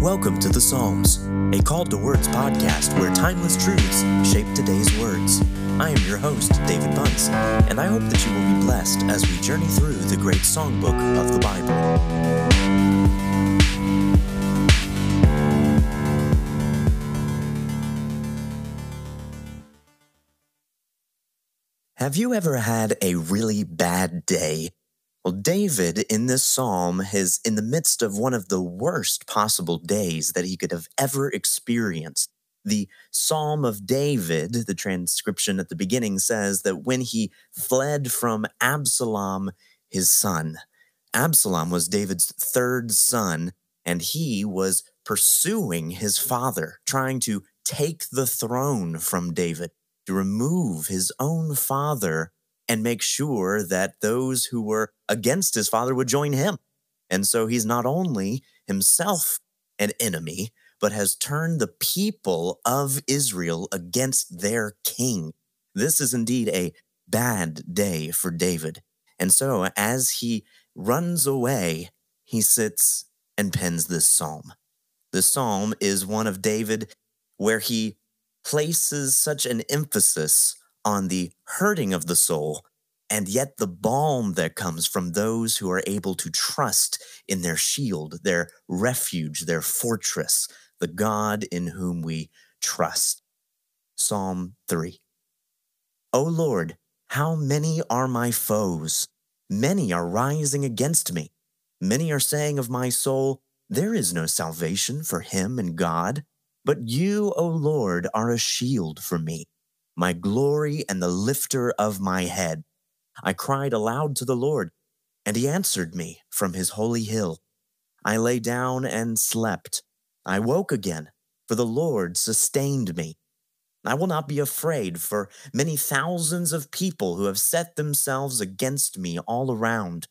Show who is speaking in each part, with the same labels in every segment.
Speaker 1: Welcome to the Psalms, a Called to Words podcast where timeless truths shape today's words. I am your host, David Bunce, and I hope that you will be blessed as we journey through the great songbook of the Bible. Have you ever had a really bad day? Well, David in this psalm is in the midst of one of the worst possible days that he could have ever experienced. The Psalm of David, the transcription at the beginning says that when he fled from Absalom, his son, Absalom was David's third son, and he was pursuing his father, trying to take the throne from David, to remove his own father and make sure that those who were against his father would join him. And so he's not only himself an enemy, but has turned the people of Israel against their king. This is indeed a bad day for David. And so as he runs away, he sits and pens this psalm. The psalm is one of David where he places such an emphasis on the hurting of the soul, and yet the balm that comes from those who are able to trust in their shield, their refuge, their fortress, the God in whom we trust. Psalm 3. O Lord, how many are my foes? Many are rising against me. Many are saying of my soul, There is no salvation for him in God. But you, O Lord, are a shield for me my glory and the lifter of my head. I cried aloud to the Lord, and he answered me from his holy hill. I lay down and slept. I woke again, for the Lord sustained me. I will not be afraid, for many thousands of people who have set themselves against me all around.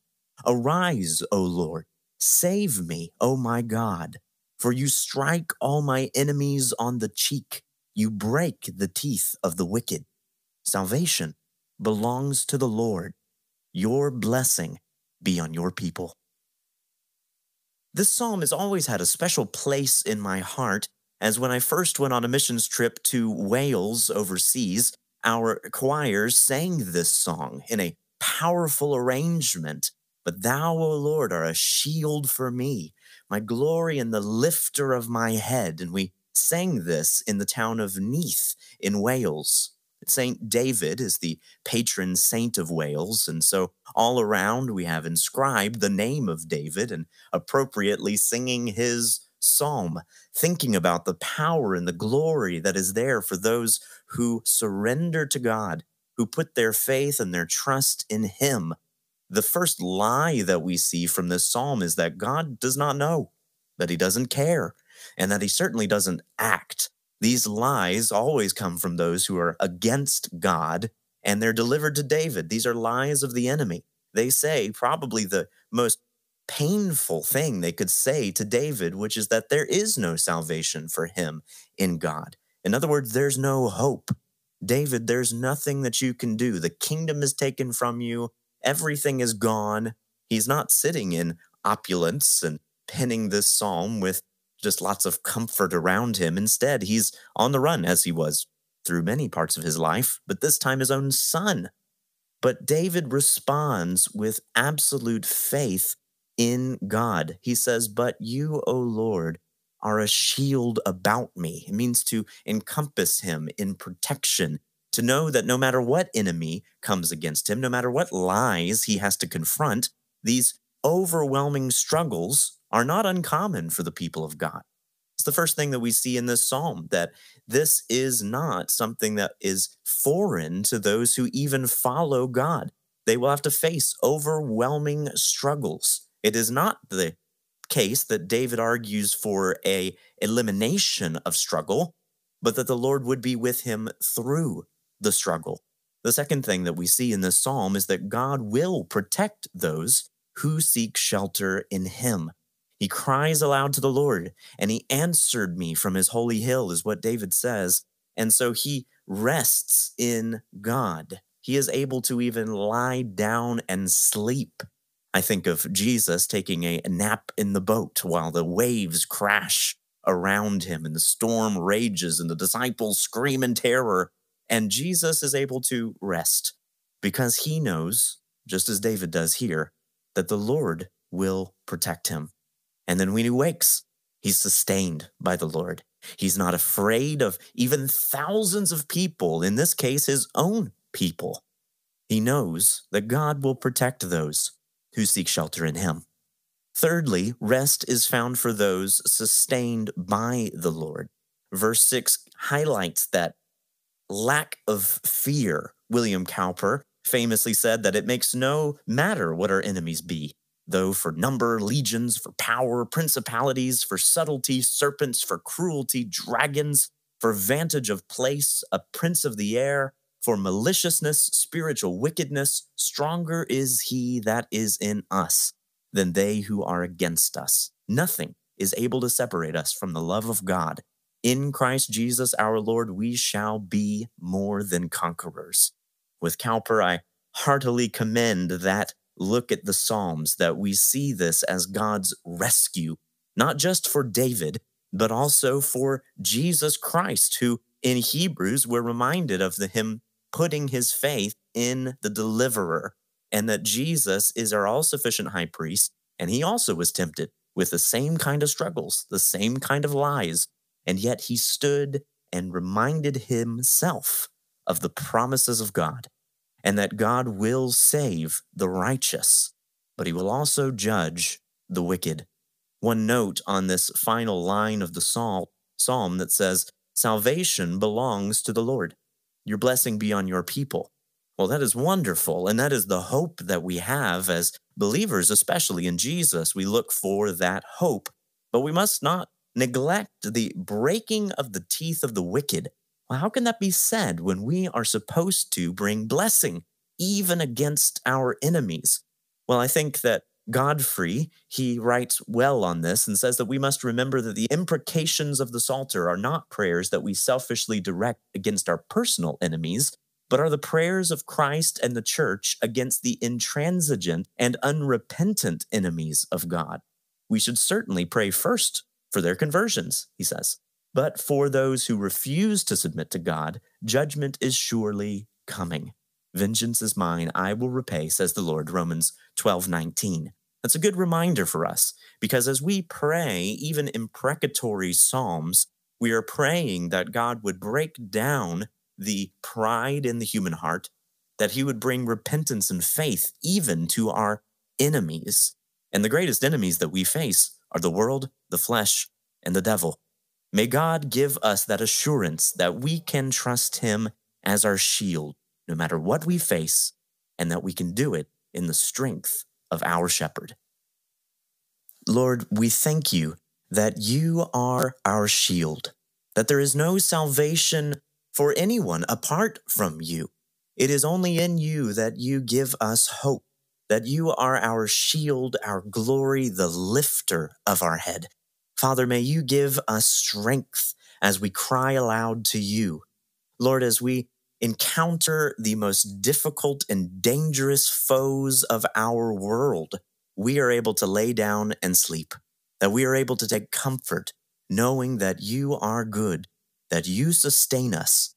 Speaker 1: Arise, O Lord, save me, O my God, for you strike all my enemies on the cheek. You break the teeth of the wicked. Salvation belongs to the Lord. Your blessing be on your people. This psalm has always had a special place in my heart, as when I first went on a missions trip to Wales overseas, our choirs sang this song in a powerful arrangement. But thou, O Lord, are a shield for me, my glory and the lifter of my head. And we sang this in the town of Neath in Wales. Saint David is the patron saint of Wales, and so all around we have inscribed the name of David and appropriately singing his psalm, thinking about the power and the glory that is there for those who surrender to God, who put their faith and their trust in Him. The first lie that we see from this psalm is that God does not know, that He doesn't care, and that he certainly doesn't act. These lies always come from those who are against God, and they're delivered to David. These are lies of the enemy. They say probably the most painful thing they could say to David, which is that there is no salvation for him in God. In other words, there's no hope. David, there's nothing that you can do. The kingdom is taken from you, everything is gone. He's not sitting in opulence and penning this psalm with just lots of comfort around him. Instead, he's on the run as he was through many parts of his life, but this time his own son. But David responds with absolute faith in God. He says, But you, O Lord, are a shield about me. It means to encompass him in protection, to know that no matter what enemy comes against him, no matter what lies he has to confront, these overwhelming struggles are not uncommon for the people of God. It's the first thing that we see in this psalm that this is not something that is foreign to those who even follow God. They will have to face overwhelming struggles. It is not the case that David argues for a elimination of struggle, but that the Lord would be with him through the struggle. The second thing that we see in this psalm is that God will protect those who seek shelter in him. He cries aloud to the Lord, and he answered me from his holy hill, is what David says. And so he rests in God. He is able to even lie down and sleep I think of Jesus taking a nap in the boat while the waves crash around him and the storm rages and the disciples scream in terror. And Jesus is able to rest because he knows, just as David does here, that the Lord will protect him. And then when he wakes, he's sustained by the Lord. He's not afraid of even thousands of people, in this case, his own people. He knows that God will protect those who seek shelter in him. Thirdly, rest is found for those sustained by the Lord. Verse 6 highlights that lack of fear. William Cowper famously said that it makes no matter what our enemies be, though for number, legions, for power, principalities, for subtlety, serpents, for cruelty, dragons, for vantage of place, a prince of the air, for maliciousness, spiritual wickedness, stronger is he that is in us than they who are against us. Nothing is able to separate us from the love of God. In Christ Jesus our Lord, we shall be more than conquerors. With Cowper, I heartily commend that look at the Psalms, that we see this as God's rescue, not just for David, but also for Jesus Christ, who in Hebrews we're reminded of the him putting his faith in the deliverer, and that Jesus is our all sufficient high priest, and he also was tempted with the same kind of struggles, the same kind of lies, and yet he stood and reminded himself of the promises of God and that God will save the righteous, but he will also judge the wicked. One note on this final line of the psalm that says, Salvation belongs to the Lord. Your blessing be on your people. Well, that is wonderful. And that is the hope that we have as believers, especially in Jesus. We look for that hope. But we must not neglect the breaking of the teeth of the wicked well, how can that be said when we are supposed to bring blessing even against our enemies? Well, I think that Godfrey, he writes well on this and says that we must remember that the imprecations of the Psalter are not prayers that we selfishly direct against our personal enemies, but are the prayers of Christ and the church against the intransigent and unrepentant enemies of God. We should certainly pray first for their conversions, he says. But for those who refuse to submit to God, judgment is surely coming. Vengeance is mine, I will repay, says the Lord, Romans 12 19. That's a good reminder for us because as we pray, even imprecatory psalms, we are praying that God would break down the pride in the human heart, that he would bring repentance and faith even to our enemies. And the greatest enemies that we face are the world, the flesh, and the devil. May God give us that assurance that we can trust Him as our shield, no matter what we face, and that we can do it in the strength of our shepherd. Lord, we thank you that you are our shield, that there is no salvation for anyone apart from you. It is only in you that you give us hope, that you are our shield, our glory, the lifter of our head. Father, may you give us strength as we cry aloud to you. Lord, as we encounter the most difficult and dangerous foes of our world, we are able to lay down and sleep, that we are able to take comfort knowing that you are good, that you sustain us,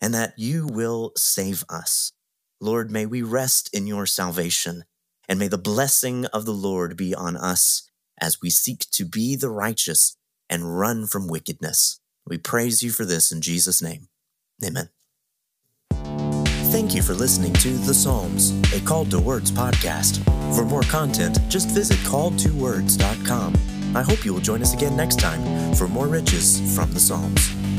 Speaker 1: and that you will save us. Lord, may we rest in your salvation, and may the blessing of the Lord be on us as we seek to be the righteous and run from wickedness. We praise you for this in Jesus' name. Amen. Thank you for listening to The Psalms, a Called to Words podcast. For more content, just visit calledtowords.com. I hope you will join us again next time for more riches from the Psalms.